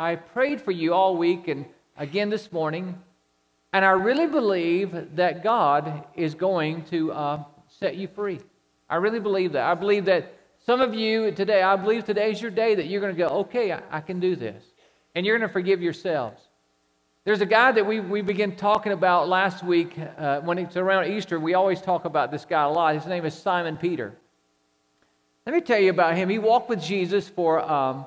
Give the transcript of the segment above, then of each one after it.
I, prayed for you all week and again this morning, and I really believe that God is going to uh, set you free. I really believe that. I believe that some of you today, I believe today's your day that you're going to go, okay, I, I can do this. And you're going to forgive yourselves. There's a guy that we, we began talking about last week uh, when it's around Easter. We always talk about this guy a lot. His name is Simon Peter. Let me tell you about him. He walked with Jesus for, um,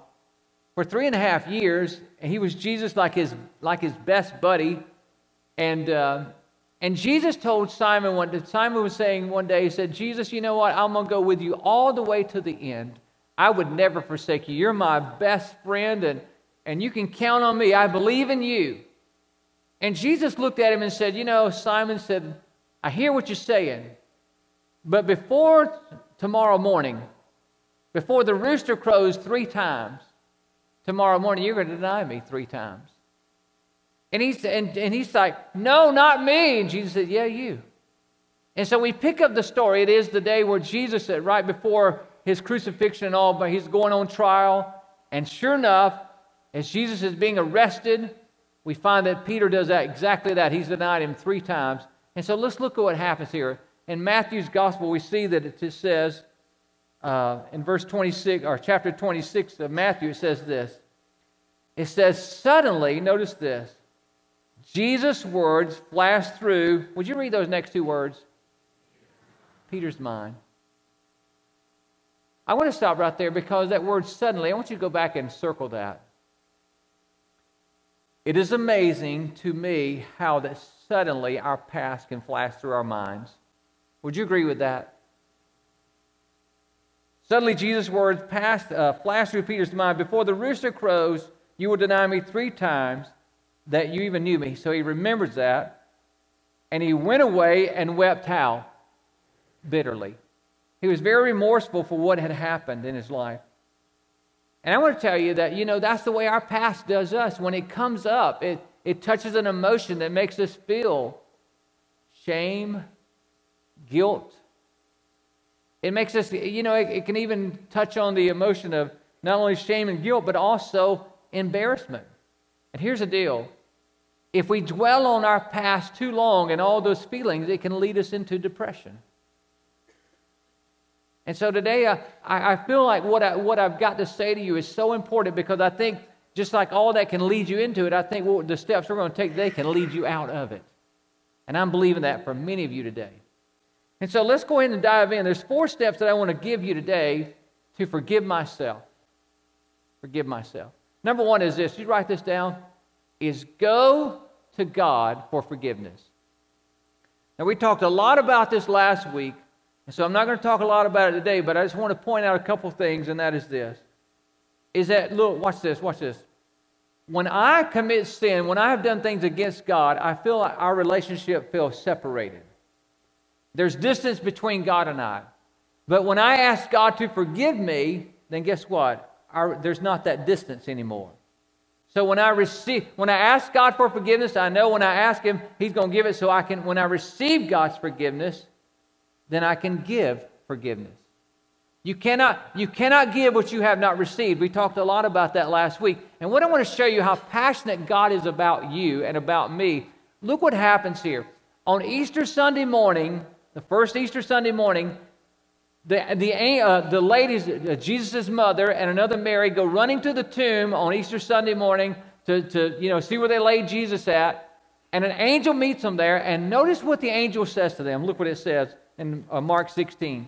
for three and a half years, and he was Jesus like his, like his best buddy. And, uh, and Jesus told Simon one Simon was saying one day, he said, Jesus, you know what? I'm going to go with you all the way to the end. I would never forsake you. You're my best friend, and, and you can count on me. I believe in you. And Jesus looked at him and said, You know, Simon said, I hear what you're saying, but before tomorrow morning, before the rooster crows three times, tomorrow morning, you're going to deny me three times. And he's, and, and he's like, No, not me. And Jesus said, Yeah, you. And so we pick up the story. It is the day where Jesus said, right before his crucifixion and all, but he's going on trial. And sure enough, as Jesus is being arrested, we find that Peter does that exactly that. He's denied him three times. And so let's look at what happens here. In Matthew's gospel, we see that it says uh, in verse 26, or chapter 26 of Matthew, it says this. It says, Suddenly, notice this, Jesus' words flashed through. Would you read those next two words? Peter's mind. I want to stop right there because that word suddenly, I want you to go back and circle that. It is amazing to me how that suddenly our past can flash through our minds. Would you agree with that? Suddenly, Jesus' words passed, uh, flashed through Peter's mind. Before the rooster crows, you will deny me three times that you even knew me. So he remembers that. And he went away and wept how? Bitterly. He was very remorseful for what had happened in his life. And I want to tell you that, you know, that's the way our past does us. When it comes up, it, it touches an emotion that makes us feel shame, guilt. It makes us, you know, it, it can even touch on the emotion of not only shame and guilt, but also embarrassment. And here's the deal if we dwell on our past too long and all those feelings, it can lead us into depression. And so today, I, I feel like what, I, what I've got to say to you is so important because I think just like all that can lead you into it, I think what the steps we're going to take today can lead you out of it. And I'm believing that for many of you today. And so let's go ahead and dive in. There's four steps that I want to give you today to forgive myself. Forgive myself. Number one is this. You write this down. Is go to God for forgiveness. Now we talked a lot about this last week, and so I'm not going to talk a lot about it today, but I just want to point out a couple things, and that is this. Is that, look, watch this, watch this. When I commit sin, when I have done things against God, I feel like our relationship feels separated. There's distance between God and I. But when I ask God to forgive me, then guess what? There's not that distance anymore. So when I receive, when I ask God for forgiveness, I know when I ask Him, He's going to give it. So I can, when I receive God's forgiveness, then I can give forgiveness. You cannot, you cannot give what you have not received. We talked a lot about that last week. And what I want to show you how passionate God is about you and about me. Look what happens here. On Easter Sunday morning, the first Easter Sunday morning, the, the, uh, the ladies, uh, Jesus' mother and another Mary, go running to the tomb on Easter Sunday morning to, to you know, see where they laid Jesus at. And an angel meets them there. And notice what the angel says to them. Look what it says in uh, Mark 16.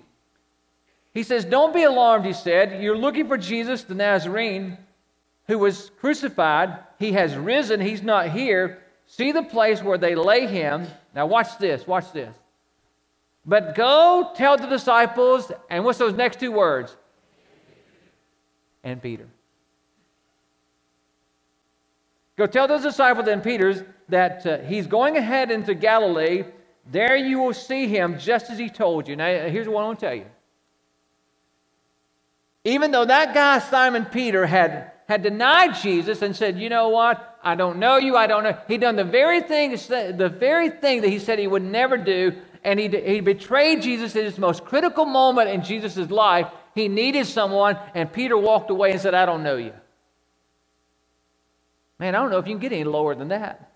He says, Don't be alarmed, he said. You're looking for Jesus the Nazarene who was crucified. He has risen, he's not here. See the place where they lay him. Now, watch this, watch this. But go tell the disciples, and what's those next two words? And Peter. Go tell those disciples and Peter's that uh, he's going ahead into Galilee. There you will see him just as he told you. Now, here's what I want to tell you. Even though that guy, Simon Peter, had, had denied Jesus and said, You know what? I don't know you. I don't know. He done the very thing, the very thing that he said he would never do. And he, he betrayed Jesus in his most critical moment in Jesus' life. He needed someone, and Peter walked away and said, I don't know you. Man, I don't know if you can get any lower than that.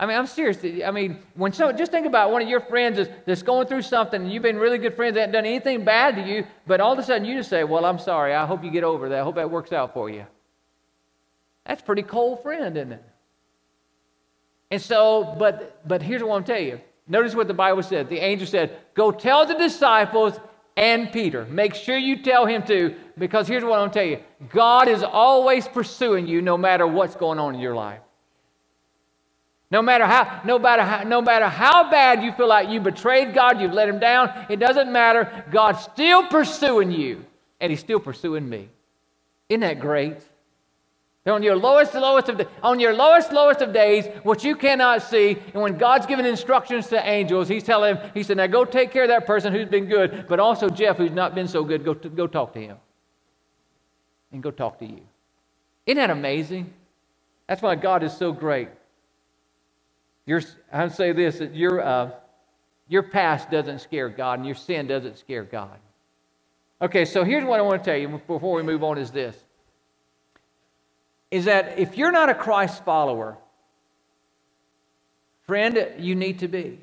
I mean, I'm serious. I mean, when so, just think about one of your friends is, that's going through something, and you've been really good friends, they haven't done anything bad to you, but all of a sudden you just say, Well, I'm sorry. I hope you get over that. I hope that works out for you. That's pretty cold friend, isn't it? And so, but but here's what I'm tell you. Notice what the Bible said. The angel said, Go tell the disciples and Peter. Make sure you tell him too, because here's what I'm going to tell you. God is always pursuing you no matter what's going on in your life. No matter how, no matter how, no matter how bad you feel like you betrayed God, you've let him down, it doesn't matter. God's still pursuing you, and he's still pursuing me. Isn't that great? On your lowest, lowest of on your lowest, lowest of days, what you cannot see, and when God's giving instructions to angels, He's telling him, He said, "Now go take care of that person who's been good, but also Jeff, who's not been so good. Go, go talk to him, and go talk to you." Isn't that amazing? That's why God is so great. I would say this that your, uh, your past doesn't scare God and your sin doesn't scare God. Okay, so here's what I want to tell you before we move on is this is that if you're not a Christ follower, friend, you need to be.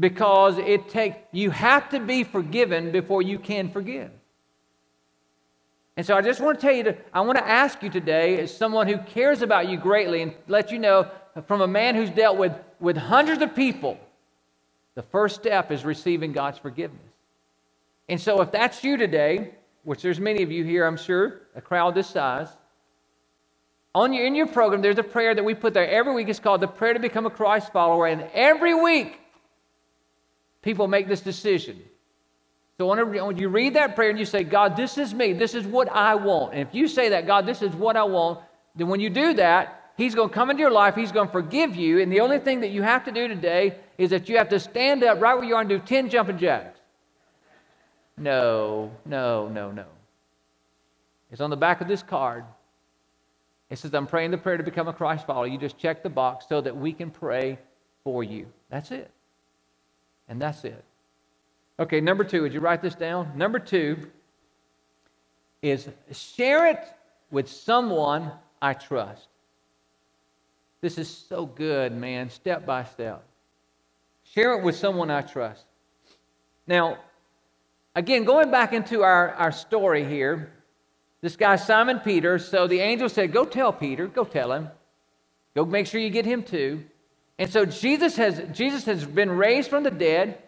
Because it takes you have to be forgiven before you can forgive. And so I just want to tell you, to, I want to ask you today, as someone who cares about you greatly, and let you know from a man who's dealt with, with hundreds of people, the first step is receiving God's forgiveness. And so if that's you today, which there's many of you here, I'm sure, a crowd this size, on your, in your program, there's a prayer that we put there every week. It's called the prayer to become a Christ follower. And every week, people make this decision. So when you read that prayer and you say, God, this is me, this is what I want. And if you say that, God, this is what I want, then when you do that, He's going to come into your life. He's going to forgive you. And the only thing that you have to do today is that you have to stand up right where you are and do 10 jumping jacks. No, no, no, no. It's on the back of this card. It says, I'm praying the prayer to become a Christ follower. You just check the box so that we can pray for you. That's it. And that's it. Okay, number two, would you write this down? Number two is share it with someone I trust. This is so good, man, step by step. Share it with someone I trust. Now, again, going back into our, our story here, this guy, Simon Peter, so the angel said, Go tell Peter, go tell him. Go make sure you get him too. And so Jesus has, Jesus has been raised from the dead.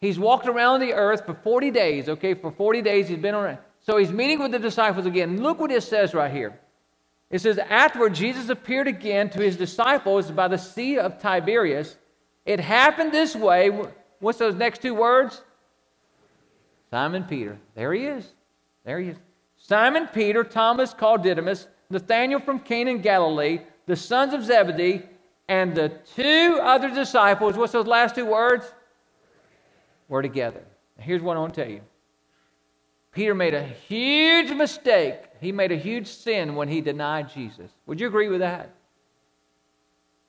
He's walked around the earth for 40 days, okay? For 40 days he's been around. So he's meeting with the disciples again. Look what it says right here. It says, Afterward, Jesus appeared again to his disciples by the Sea of Tiberias. It happened this way. What's those next two words? Simon Peter. There he is. There he is. Simon Peter, Thomas called Didymus, Nathanael from Cana in Galilee, the sons of Zebedee, and the two other disciples. What's those last two words? Were together. Here's what I want to tell you Peter made a huge mistake. He made a huge sin when he denied Jesus. Would you agree with that?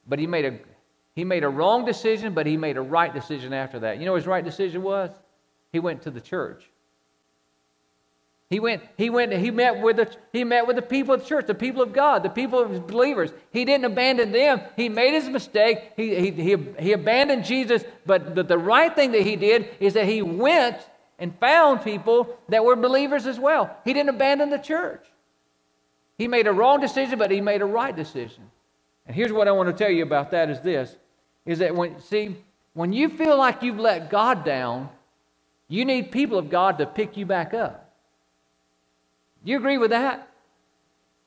But he made a he made a wrong decision, but he made a right decision after that. You know what his right decision was? He went to the church. He went, he went, he met with the he met with the people of the church, the people of God, the people of believers. He didn't abandon them. He made his mistake. He, he, he, he abandoned Jesus, but, but the right thing that he did is that he went and found people that were believers as well. He didn't abandon the church. He made a wrong decision, but he made a right decision. And here's what I want to tell you about that is this is that when see, when you feel like you've let God down, you need people of God to pick you back up. Do you agree with that?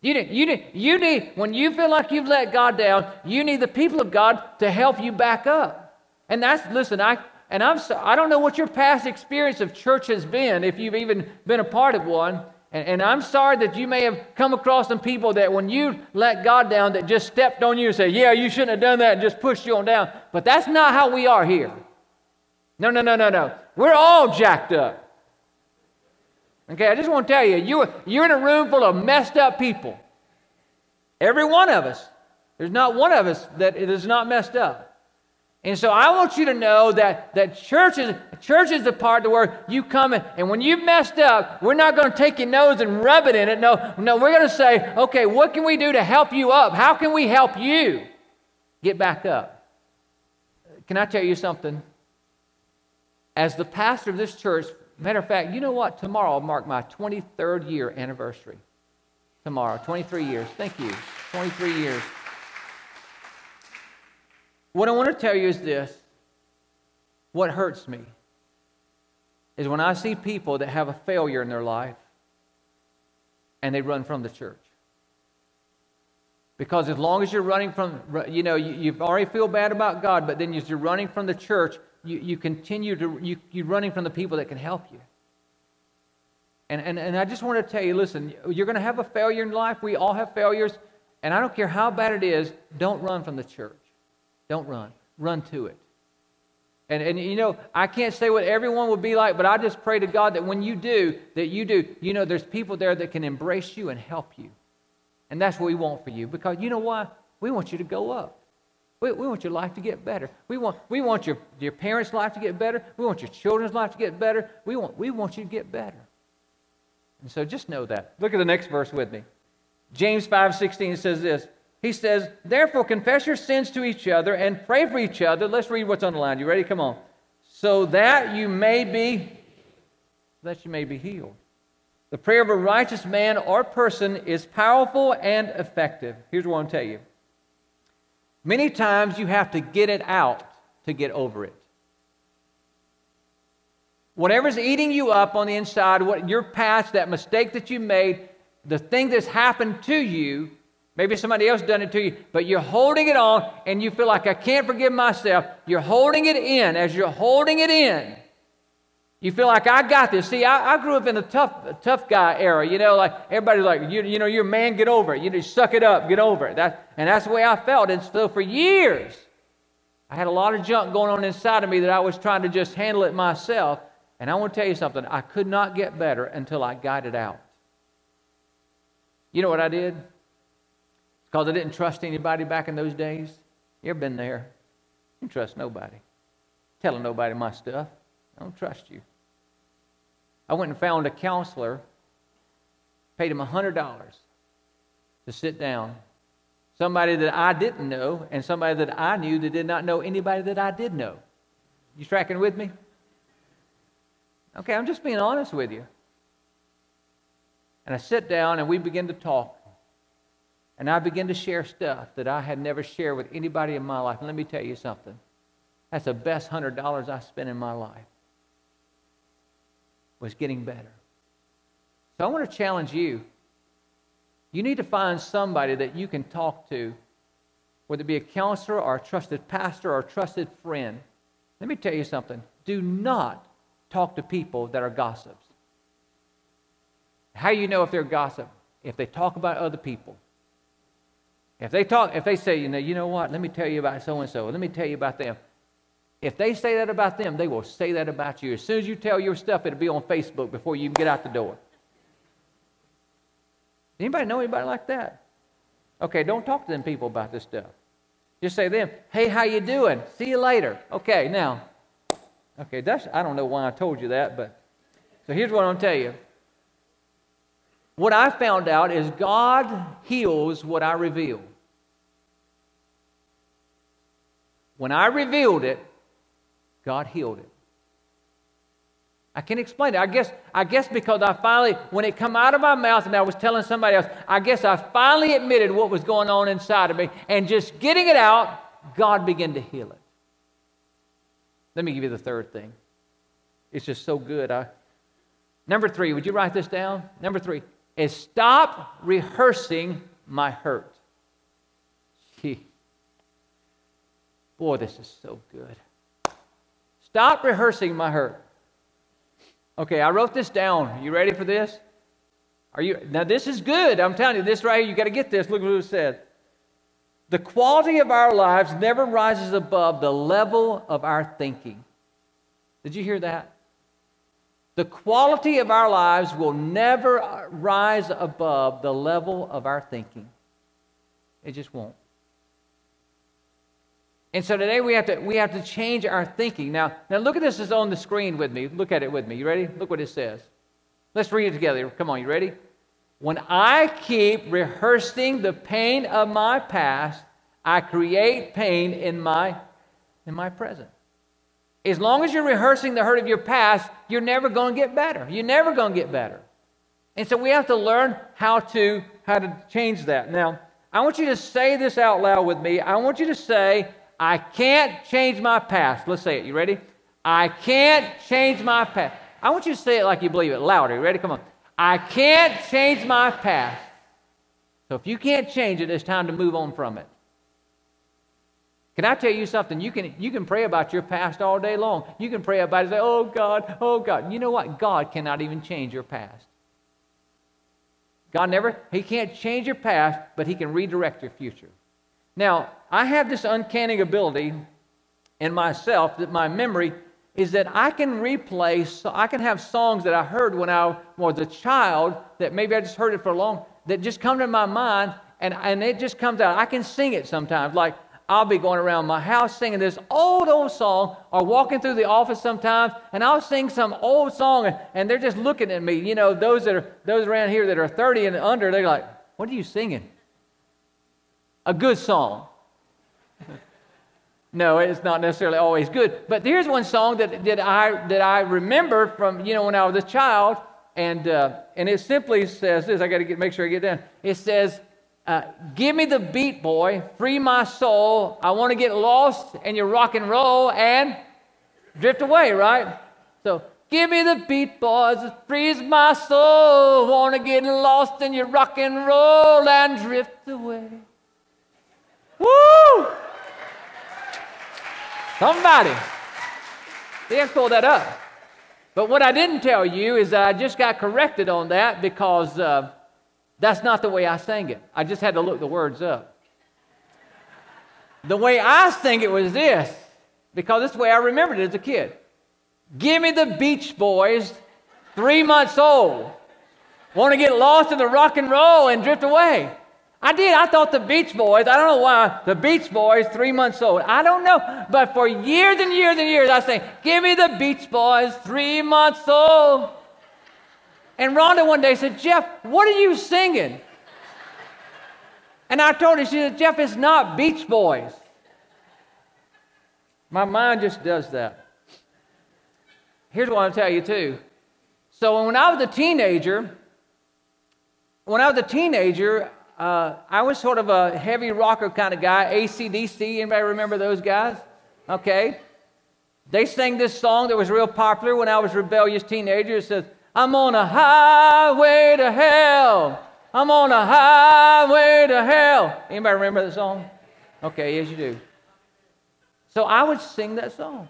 You need, you, need, you need, when you feel like you've let God down, you need the people of God to help you back up. And that's, listen, I, and I'm so, I don't know what your past experience of church has been, if you've even been a part of one, And, and, I'm sorry that you may have come across some people that when you let God down, that just stepped on you and said, Yeah, you shouldn't have done that, and just pushed you on down. But that's not how we are here. No, no, no, no, no. We're all jacked up. Okay, I just want to tell you, you you're in a room full of messed up people. Every one of us. There's not one of us that is not messed up. And so I want you to know that, that church, is, church is the part where you come in, and when you've messed up, we're not going to take your nose and rub it in it. No, no, we're going to say, okay, what can we do to help you up? How can we help you get back up? Can I tell you something? As the pastor of this church, matter of fact, you know what? Tomorrow I'll mark my 23rd year anniversary. Tomorrow, 23 years. Thank you. 23 years. What I want to tell you is this what hurts me is when I see people that have a failure in their life and they run from the church. Because as long as you're running from, you know, you, you already feel bad about God, but then as you're running from the church, you, you continue to, you, you're running from the people that can help you. And, and, and I just want to tell you listen, you're going to have a failure in life. We all have failures. And I don't care how bad it is, don't run from the church. Don't run. Run to it. And, and you know, I can't say what everyone would be like, but I just pray to God that when you do, that you do, you know, there's people there that can embrace you and help you. And that's what we want for you. Because you know why? We want you to go up. We, we want your life to get better. We want, we want your, your parents' life to get better. We want your children's life to get better. We want, we want you to get better. And so just know that. Look at the next verse with me. James 5:16 says this he says, Therefore, confess your sins to each other and pray for each other. Let's read what's on the line. You ready? Come on. So that you may be, that you may be healed. The prayer of a righteous man or person is powerful and effective. Here's what I want to tell you. Many times you have to get it out to get over it. Whatever's eating you up on the inside, what your past, that mistake that you made, the thing that's happened to you, Maybe somebody else done it to you, but you're holding it on and you feel like I can't forgive myself. You're holding it in. As you're holding it in, you feel like I got this. See, I, I grew up in the tough, tough guy era. You know, like everybody's like, you, you know, you're a man, get over it. You just suck it up, get over it. That, and that's the way I felt. And so for years, I had a lot of junk going on inside of me that I was trying to just handle it myself. And I want to tell you something. I could not get better until I got it out. You know what I did? Because I didn't trust anybody back in those days. You ever been there? You trust nobody. Telling nobody my stuff. I don't trust you. I went and found a counselor, paid him $100 to sit down. Somebody that I didn't know, and somebody that I knew that did not know anybody that I did know. You tracking with me? Okay, I'm just being honest with you. And I sit down and we begin to talk. And I begin to share stuff that I had never shared with anybody in my life. And let me tell you something. That's the best hundred dollars I spent in my life. Was getting better. So I want to challenge you. You need to find somebody that you can talk to, whether it be a counselor or a trusted pastor or a trusted friend. Let me tell you something. Do not talk to people that are gossips. How you know if they're gossip? If they talk about other people. If they talk, if they say, you know, you know what, let me tell you about so and so, let me tell you about them. If they say that about them, they will say that about you. As soon as you tell your stuff, it'll be on Facebook before you even get out the door. Anybody know anybody like that? Okay, don't talk to them people about this stuff. Just say to them, hey, how you doing? See you later. Okay, now, okay, that's I don't know why I told you that, but so here's what I'm gonna tell you. What I found out is God heals what I reveal. When I revealed it, God healed it. I can't explain it. I guess, I guess because I finally, when it come out of my mouth and I was telling somebody else, I guess I finally admitted what was going on inside of me. And just getting it out, God began to heal it. Let me give you the third thing. It's just so good. I, number three, would you write this down? Number three is stop rehearsing my hurt. Gee. Boy, this is so good. Stop rehearsing my hurt. Okay, I wrote this down. You ready for this? Are you now this is good. I'm telling you, this right here, you got to get this. Look what it says. The quality of our lives never rises above the level of our thinking. Did you hear that? The quality of our lives will never rise above the level of our thinking. It just won't. And so today we have to we have to change our thinking. Now, now look at this is on the screen with me. Look at it with me. You ready? Look what it says. Let's read it together. Come on, you ready? When I keep rehearsing the pain of my past, I create pain in my in my present. As long as you're rehearsing the hurt of your past, you're never going to get better. You're never going to get better. And so we have to learn how to how to change that. Now, I want you to say this out loud with me. I want you to say, I can't change my past. Let's say it. You ready? I can't change my past. I want you to say it like you believe it, louder. You ready? Come on. I can't change my past. So if you can't change it, it's time to move on from it. Can I tell you something? You can, you can pray about your past all day long. You can pray about it and say, oh God, oh God. You know what? God cannot even change your past. God never, He can't change your past, but He can redirect your future. Now, I have this uncanny ability in myself that my memory is that I can replay, so I can have songs that I heard when I was a child that maybe I just heard it for a long, that just come to my mind and, and it just comes out. I can sing it sometimes. Like I'll be going around my house singing this old, old song or walking through the office sometimes and I'll sing some old song and, and they're just looking at me. You know, those that are, those around here that are 30 and under, they're like, what are you singing? A good song. no, it's not necessarily always good. But here's one song that, that, I, that I remember from, you know, when I was a child. And, uh, and it simply says this I got to make sure I get down. It says, uh, Give me the beat, boy, free my soul. I want to get lost in your rock and roll and drift away, right? So, give me the beat, boys, frees my soul. Want to get lost in your rock and roll and drift away. Woo! Somebody. Have pulled that up. But what I didn't tell you is I just got corrected on that because uh, that's not the way I sang it. I just had to look the words up. The way I sang it was this, because this is the way I remembered it as a kid. Give me the Beach Boys, three months old. Want to get lost in the rock and roll and drift away. I did. I thought the Beach Boys, I don't know why, the Beach Boys, three months old. I don't know. But for years and years and years, I say, give me the Beach Boys, three months old. And Rhonda one day said, Jeff, what are you singing? And I told her, she said, Jeff, it's not Beach Boys. My mind just does that. Here's what I'll tell you, too. So when I was a teenager, when I was a teenager, uh, I was sort of a heavy rocker kind of guy. ACDC, anybody remember those guys? Okay. They sang this song that was real popular when I was a rebellious teenager. It says, I'm on a highway to hell. I'm on a highway to hell. Anybody remember that song? Okay, yes, you do. So I would sing that song.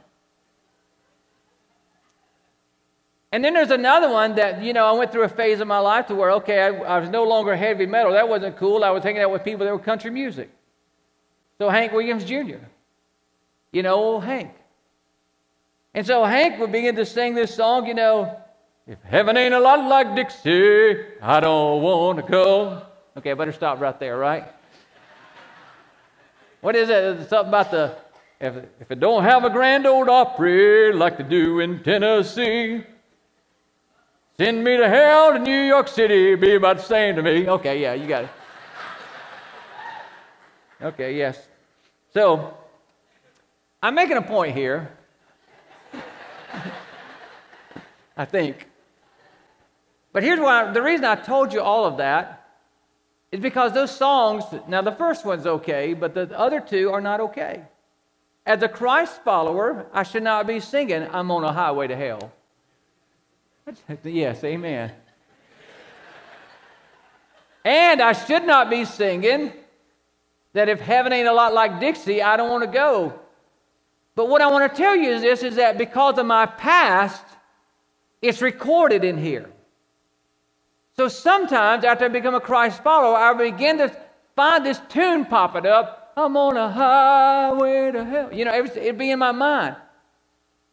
And then there's another one that, you know, I went through a phase of my life to where, okay, I, I, was no longer heavy metal. That wasn't cool. I was hanging out with people that were country music. So Hank Williams Jr., you know, old Hank. And so Hank would begin to sing this song, you know, if heaven ain't a lot like Dixie, I don't want to go. Okay, I better stop right there, right? What is it? It's something about the, if, if it don't have a grand Ole Opry like they do in Tennessee, Send me to hell to New York City, be about the same to me. Okay, yeah, you got it. Okay, yes. So, I'm making a point here. I think. But here's why the reason I told you all of that is because those songs, now the first one's okay, but the other two are not okay. As a Christ follower, I should not be singing, I'm on a highway to hell. yes, amen. and I should not be singing that if heaven ain't a lot like Dixie, I don't want to go. But what I want to tell you is this is that because of my past, it's recorded in here. So sometimes after I become a Christ follower, I begin to find this tune popping up. I'm on a highway to hell. You know, it'd be in my mind.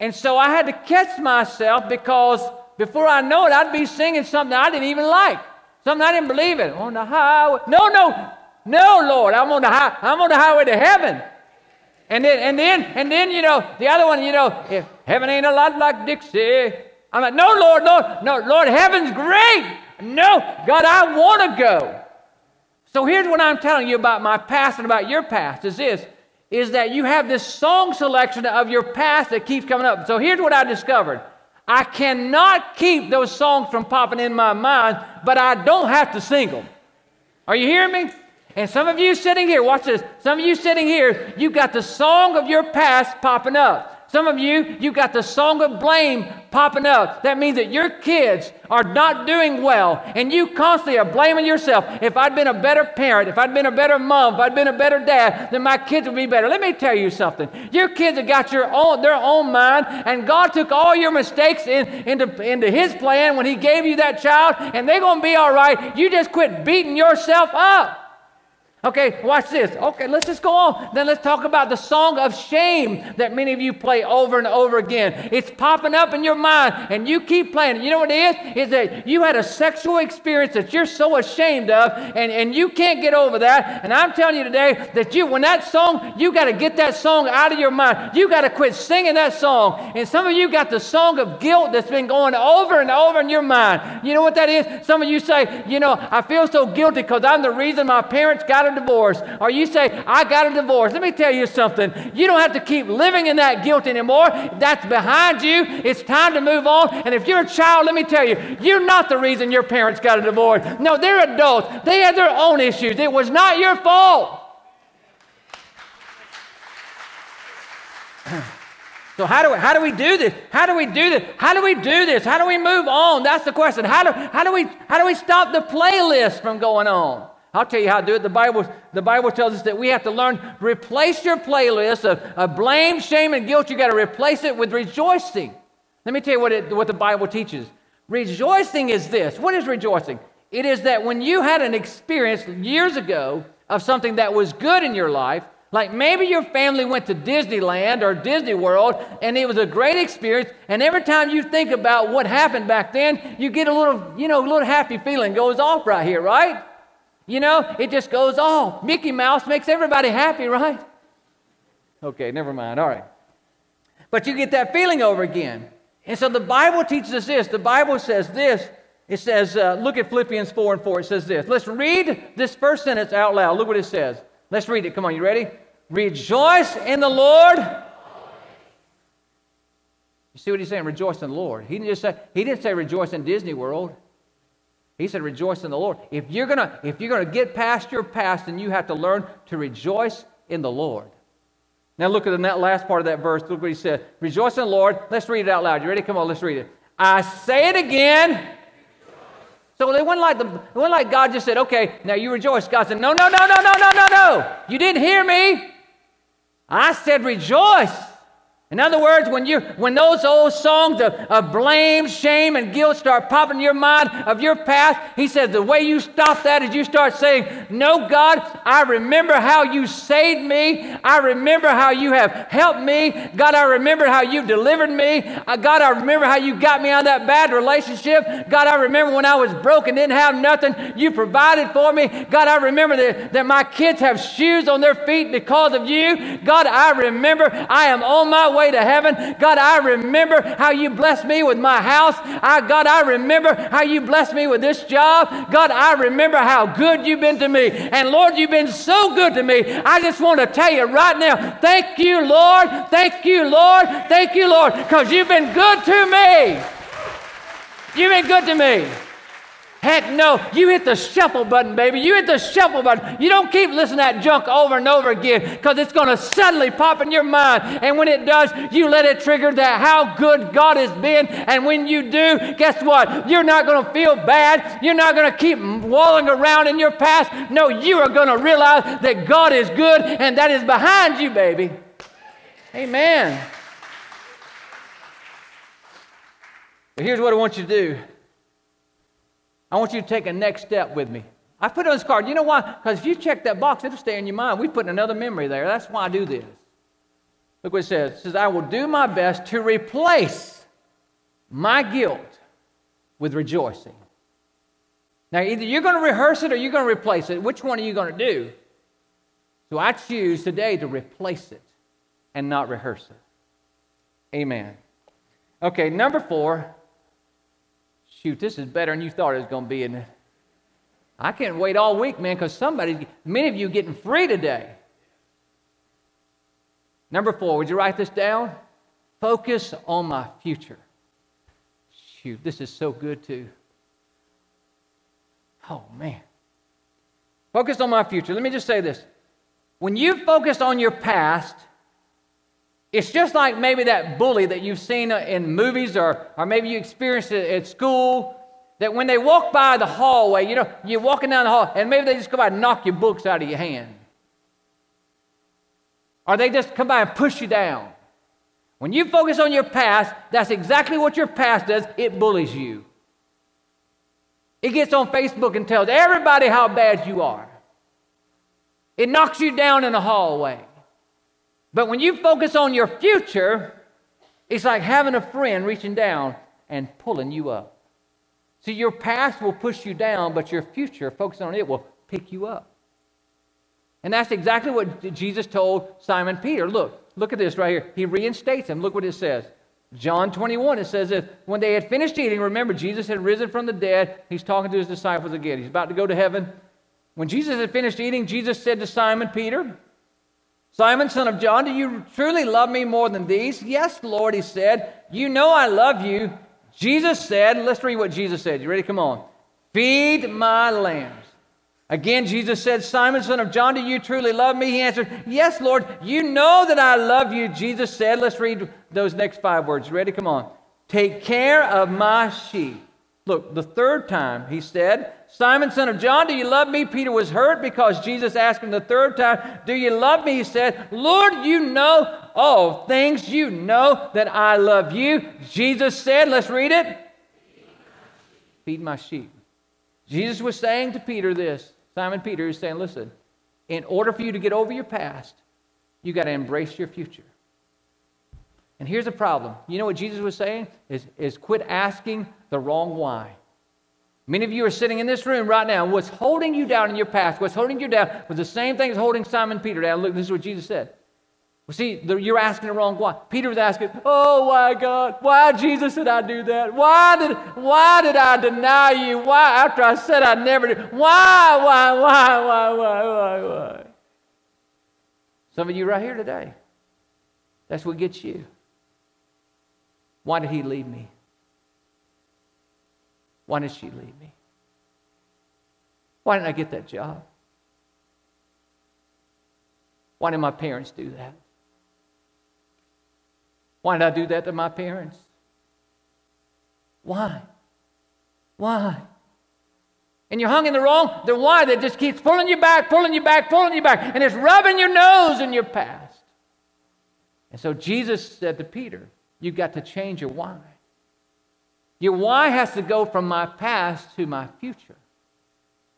And so I had to catch myself because before I know it, I'd be singing something I didn't even like. Something I didn't believe in. On the highway. No, no, no, Lord. I'm on the high, I'm on the highway to heaven. And then, and then, and then, you know, the other one, you know, if heaven ain't a lot like Dixie. I'm like, no, Lord, Lord, no, Lord, heaven's great. No, God, I want to go. So here's what I'm telling you about my past and about your past is this, is that you have this song selection of your past that keeps coming up. So here's what I discovered. I cannot keep those songs from popping in my mind, but I don't have to sing them. Are you hearing me? And some of you sitting here, watch this. Some of you sitting here, you've got the song of your past popping up. Some of you, you got the song of blame popping up. That means that your kids are not doing well, and you constantly are blaming yourself. If I'd been a better parent, if I'd been a better mom, if I'd been a better dad, then my kids would be better. Let me tell you something. Your kids have got your own, their own mind, and God took all your mistakes in, into, into His plan when He gave you that child, and they're going to be all right. You just quit beating yourself up. Okay, watch this. Okay, let's just go on. Then let's talk about the song of shame that many of you play over and over again. It's popping up in your mind and you keep playing it. You know what it is? Is that you had a sexual experience that you're so ashamed of and, and you can't get over that. And I'm telling you today that you, when that song, you got to get that song out of your mind. You got to quit singing that song. And some of you got the song of guilt that's been going over and over in your mind. You know what that is? Some of you say, you know, I feel so guilty because I'm the reason my parents got a divorce, or you say, I got a divorce, let me tell you something. You don't have to keep living in that guilt anymore. That's behind you. It's time to move on. And if you're a child, let me tell you, you're not the reason your parents got a divorce. No, they're adults. They had their own issues. It was not your fault. So how do, we, how do we do this? How do we do this? How do we do this? How do we move on? That's the question. How do, how do, we, how do we stop the playlist from going on? I'll tell you how to do it. The Bible, the Bible tells us that we have to learn, replace your playlist of, of blame, shame, and guilt. You got to replace it with rejoicing. Let me tell you what, it, what the Bible teaches. Rejoicing is this. What is rejoicing? It is that when you had an experience years ago of something that was good in your life, like maybe your family went to Disneyland or Disney World and it was a great experience, and every time you think about what happened back then, you get a little, you know, a little happy feeling goes off right here, right? You know, it just goes off. Mickey Mouse makes everybody happy, right? Okay, never mind. All right. But you get that feeling over again. And so the Bible teaches us this. The Bible says this. It says, uh, look at Philippians 4 and 4. It says this. Let's read this first sentence out loud. Look what it says. Let's read it. Come on, you ready? Rejoice in the Lord. You see what he's saying? Rejoice in the Lord. He didn't just say, he didn't say rejoice in Disney World. He said, rejoice in the Lord. If you're gonna, if you're gonna get past your past, then you have to learn to rejoice in the Lord. Now look at the last part of that verse. Look what he said. Rejoice in the Lord. Let's read it out loud. You ready? Come on, let's read it. I say it again. So it wasn't like the, it wasn't like God just said, okay, now you rejoice. God said, no, no, no, no, no, no, no, no. You didn't hear me. I said rejoice. In other words, when, you, when those old songs of, of blame, shame, and guilt start popping in your mind of your past, he says the way you stop that is you start saying, No, God, I remember how you saved me. I remember how you have helped me. God, I remember how you delivered me. Uh, God, I remember how you got me out of that bad relationship. God, I remember when I was broken, didn't have nothing, you provided for me. God, I remember that, that my kids have shoes on their feet because of you. God, I remember I am on my way way to heaven. God, I remember how you blessed me with my house. I, God, I remember how you blessed me with this job. God, I remember how good you've been to me. And Lord, you've been so good to me. I just want to tell you right now, thank you, Lord. Thank you, Lord. Thank you, Lord, because you've been good to me. You've been good to me. Heck no, you hit the shuffle button, baby. You hit the shuffle button. You don't keep listening to that junk over and over again because it's going to suddenly pop in your mind. And when it does, you let it trigger that how good God has been. And when you do, guess what? You're not going to feel bad. You're not going to keep walling around in your past. No, you are going to realize that God is good and that is behind you, baby. Amen. But here's what I want you to do. I want you to take a next step with me. I put it on this card. You know why? Because if you check that box, it'll stay in your mind. We put another memory there. That's why I do this. Look what it says. It says, I will do my best to replace my guilt with rejoicing. Now, either you're going to rehearse it or you're going to replace it. Which one are you going to do? So I choose today to replace it and not rehearse it. Amen. Okay, number four. Shoot, this is better than you thought it was going to be, isn't? I can't wait all week, man, because somebody, many of you getting free today. Number four, would you write this down? Focus on my future. Shoot, this is so good too. Oh, man. Focus on my future. Let me just say this. When you focus on your past, it's just like maybe that bully that you've seen in movies or, or maybe you experienced it at school. That when they walk by the hallway, you know, you're walking down the hall and maybe they just come by and knock your books out of your hand. Or they just come by and push you down. When you focus on your past, that's exactly what your past does. It bullies you. It gets on Facebook and tells everybody how bad you are. It knocks you down in the hallway. But when you focus on your future, it's like having a friend reaching down and pulling you up. See, your past will push you down, but your future, focusing on it, will pick you up. And that's exactly what Jesus told Simon Peter. Look, look at this right here. He reinstates him. Look what it says. John 21, it says that when they had finished eating, remember, Jesus had risen from the dead. He's talking to his disciples again. He's about to go to heaven. When Jesus had finished eating, Jesus said to Simon Peter, Simon, son of John, do you truly love me more than these? Yes, Lord, he said. You know I love you. Jesus said, let's read what Jesus said. You ready? Come on. Feed my lambs. Again, Jesus said, Simon, son of John, do you truly love me? He answered, Yes, Lord, you know that I love you. Jesus said, Let's read those next five words. You ready? Come on. Take care of my sheep. Look, the third time he said, Simon, son of John, do you love me? Peter was hurt because Jesus asked him the third time, Do you love me? He said, Lord, you know all things. You know that I love you. Jesus said, Let's read it. Feed my sheep. Jesus was saying to Peter this Simon Peter is saying, listen, in order for you to get over your past, you got to embrace your future. And here's the problem. You know what Jesus was saying? Is, is quit asking the wrong why. Many of you are sitting in this room right now. What's holding you down in your past, what's holding you down, was the same thing as holding Simon Peter down. Look, this is what Jesus said. Well, see, the, you're asking the wrong why. Peter was asking, "Oh, why God? Why Jesus did I do that? Why did why did I deny you? Why after I said I never did? Why, why, why, why, why, why, why?" Some of you right here today. That's what gets you. Why did he leave me? Why did she leave me? Why didn't I get that job? Why did my parents do that? Why did I do that to my parents? Why? Why? And you're hung in the wrong, the why that just keeps pulling you back, pulling you back, pulling you back, and it's rubbing your nose in your past. And so Jesus said to Peter, You've got to change your why. Your why has to go from my past to my future.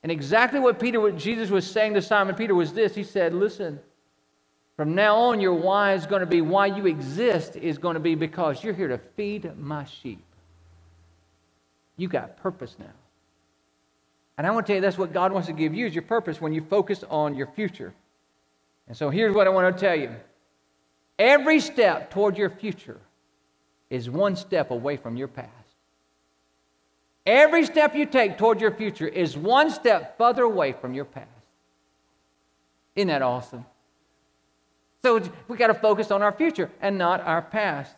And exactly what Peter, what Jesus was saying to Simon Peter was this. He said, Listen, from now on, your why is going to be why you exist is going to be because you're here to feed my sheep. You got purpose now. And I want to tell you that's what God wants to give you is your purpose when you focus on your future. And so here's what I want to tell you. Every step toward your future is one step away from your past. Every step you take toward your future is one step further away from your past. Isn't that awesome? So we got to focus on our future and not our past.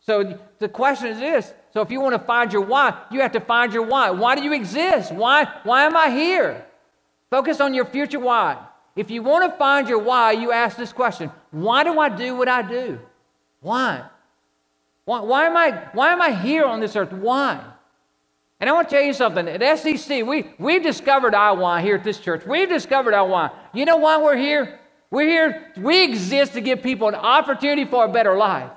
So the question is this. So if you want to find your why, you have to find your why. Why do you exist? Why, why am I here? Focus on your future why. If you want to find your why, you ask this question Why do I do what I do? Why? Why, why, am, I, why am I here on this earth? Why? And I want to tell you something. At SCC, we, we've discovered our why here at this church. We've discovered our why. You know why we're here? We're here, we exist to give people an opportunity for a better life.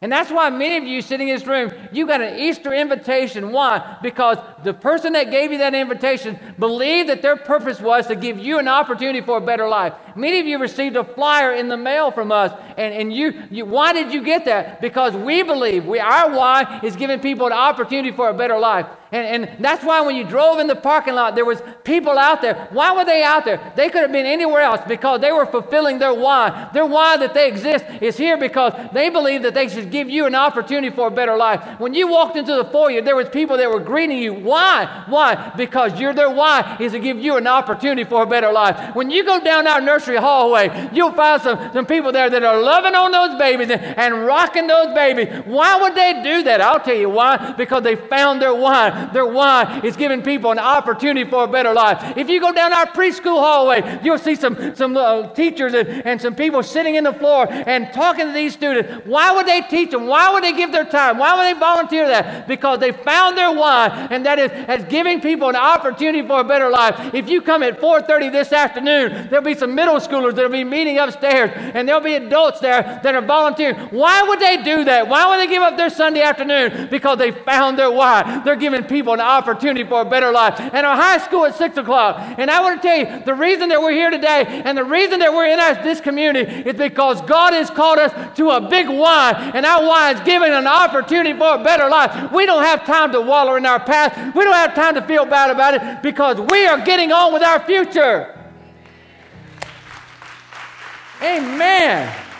And that's why many of you sitting in this room, you got an Easter invitation. Why? Because the person that gave you that invitation believed that their purpose was to give you an opportunity for a better life. Many of you received a flyer in the mail from us. And, and you, you why did you get that? Because we believe we, our why is giving people an opportunity for a better life. And, and that's why when you drove in the parking lot, there was people out there. Why were they out there? They could have been anywhere else because they were fulfilling their why. Their why that they exist is here because they believe that they should give you an opportunity for a better life. When you walked into the foyer, there was people that were greeting you. Why? Why? Because you're their why is to give you an opportunity for a better life. When you go down our nursery hallway, you'll find some, some people there that are loving on those babies and, rocking those babies. Why would they do that? I'll tell you why. Because they found their why. Their why is giving people an opportunity for a better life. If you go down our preschool hallway, you'll see some, some uh, teachers and, and some people sitting in the floor and talking to these students. Why would they teach them? Why would they give their time? Why would they volunteer that? Because they found their why, and that is as giving people an opportunity for a better life. If you come at 4:30 this afternoon, there'll be some middle schoolers that'll be meeting upstairs, and there'll be adults there that are volunteering. Why would they do that? Why would they give up their Sunday afternoon? Because they found their why. They're giving people an opportunity for a better life. And our high school at 6 o'clock. And I want to tell you, the reason that we're here today and the reason that we're in this community is because God has called us to a big why. And our why is giving an opportunity for a better life. We don't have time to wallow in our past. We don't have time to feel bad about it because we are getting on with our future. Amen.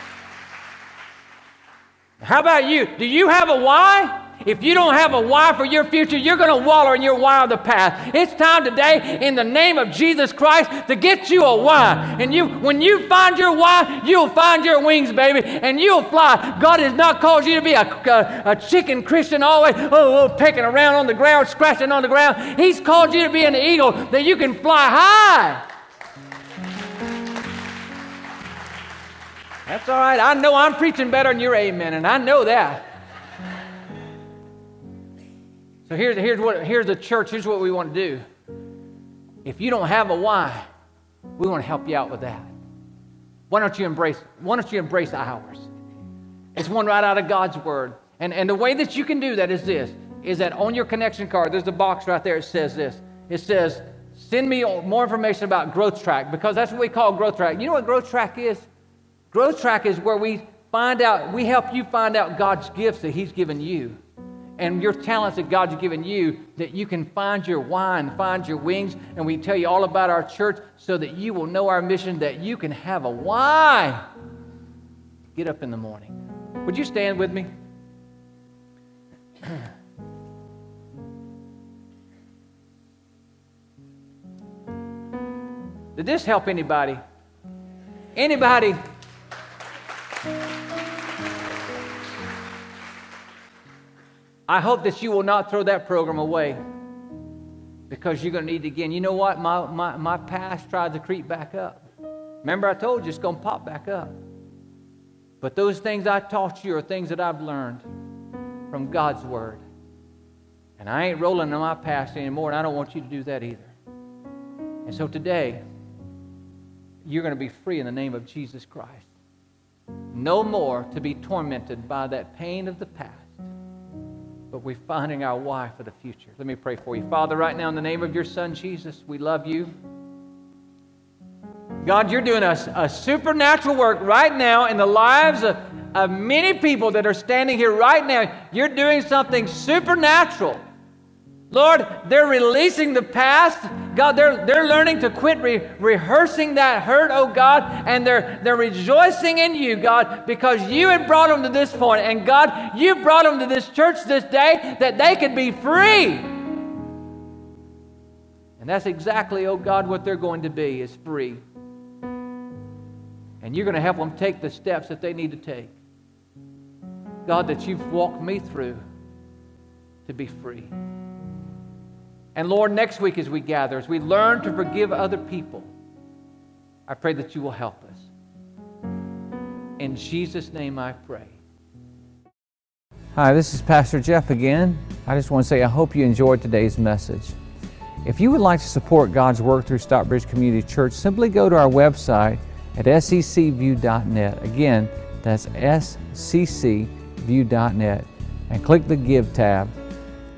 How about you? Do you have a why? If you don't have a why for your future, you're going to wallow in your why of the past. It's time today, in the name of Jesus Christ, to get you a why. And you, when you find your why, you'll find your wings, baby, and you'll fly. God has not called you to be a, a, a chicken Christian always, oh, oh, pecking around on the ground, scratching on the ground. He's called you to be an eagle that you can fly high. That's all right. I know I'm preaching better than your amen, and I know that. So here's, here's, what, here's the church. Here's what we want to do. If you don't have a why, we want to help you out with that. Why don't you embrace, why don't you embrace ours? It's one right out of God's word. And, and the way that you can do that is this, is that on your connection card, there's a box right there. It says this. It says, send me more information about Growth Track because that's what we call Growth Track. You know what Growth Track is? Growth Track is where we find out, we help you find out God's gifts that He's given you and your talents that God's given you that you can find your why and find your wings. And we tell you all about our church so that you will know our mission, that you can have a why. Get up in the morning. Would you stand with me? Did this help anybody? Anybody? I hope that you will not throw that program away because you're going to need it again. You know what? My, my, my past tried to creep back up. Remember, I told you it's going to pop back up. But those things I taught you are things that I've learned from God's Word. And I ain't rolling in my past anymore, and I don't want you to do that either. And so today, you're going to be free in the name of Jesus Christ. No more to be tormented by that pain of the past but we're finding our why for the future. Let me pray for you. Father, right now, in the name of your Son, Jesus, we love you. God, you're doing a, a supernatural work right now in the lives of, of many people that are standing here right now. You're doing something supernatural. Lord, they're releasing the past. God, they're, they're learning to quit re- rehearsing that hurt, oh God, and they're, they're rejoicing in you, God, because you had brought them to this point. And God, you brought them to this church this day that they could be free. And that's exactly, oh God, what they're going to be is free. And you're going to help them take the steps that they need to take. God, that you've walked me through to be free. And Lord, next week as we gather, as we learn to forgive other people, I pray that you will help us. In Jesus' name I pray. Hi, this is Pastor Jeff again. I just want to say I hope you enjoyed today's message. If you would like to support God's work through Stockbridge Community Church, simply go to our website at sccview.net. Again, that's www.view.net and click the Give tab.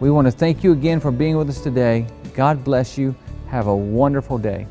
We want to thank you again for being with us today. God bless you. Have a wonderful day.